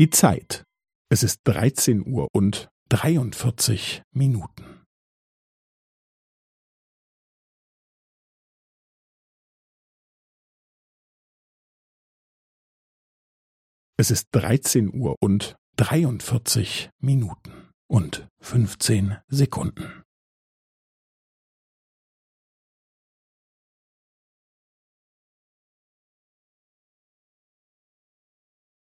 Die Zeit. Es ist 13 Uhr und 43 Minuten. Es ist 13 Uhr und 43 Minuten und 15 Sekunden.